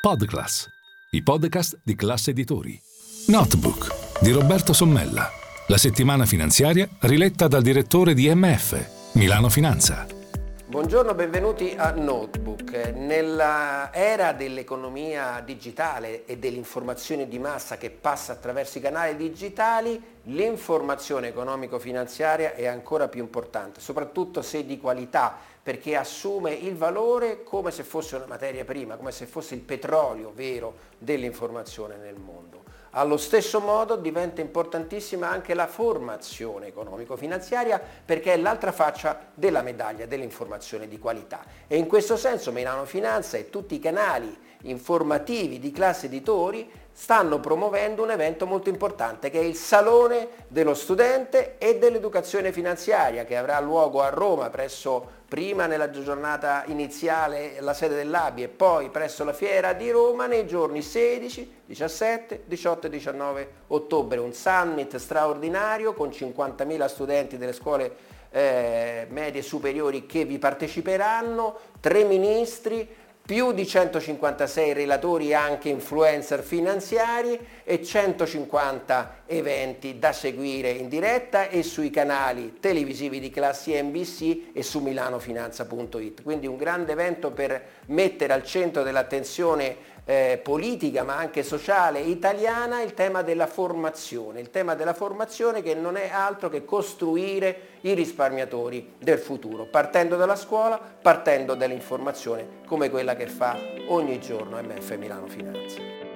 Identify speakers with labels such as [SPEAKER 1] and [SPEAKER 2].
[SPEAKER 1] Podclass, i podcast di classe editori. Notebook di Roberto Sommella. La settimana finanziaria riletta dal direttore di MF, Milano Finanza.
[SPEAKER 2] Buongiorno, benvenuti a Notebook. Nella era dell'economia digitale e dell'informazione di massa che passa attraverso i canali digitali, l'informazione economico-finanziaria è ancora più importante, soprattutto se di qualità, perché assume il valore come se fosse una materia prima, come se fosse il petrolio vero dell'informazione nel mondo. Allo stesso modo diventa importantissima anche la formazione economico-finanziaria perché è l'altra faccia della medaglia dell'informazione di qualità. E in questo senso Milano Finanza e tutti i canali informativi di classe editori stanno promuovendo un evento molto importante che è il Salone dello Studente e dell'Educazione Finanziaria che avrà luogo a Roma presso prima nella giornata iniziale la sede dell'ABI e poi presso la fiera di Roma nei giorni 16, 17, 18 e 19 ottobre. Un summit straordinario con 50.000 studenti delle scuole eh, medie superiori che vi parteciperanno, tre ministri, più di 156 relatori anche influencer finanziari e 150 eventi da seguire in diretta e sui canali televisivi di classe NBC e su milanofinanza.it. Quindi un grande evento per mettere al centro dell'attenzione eh, politica ma anche sociale italiana il tema della formazione, il tema della formazione che non è altro che costruire i risparmiatori del futuro, partendo dalla scuola, partendo dall'informazione come quella che fa ogni giorno MF Milano Finanza.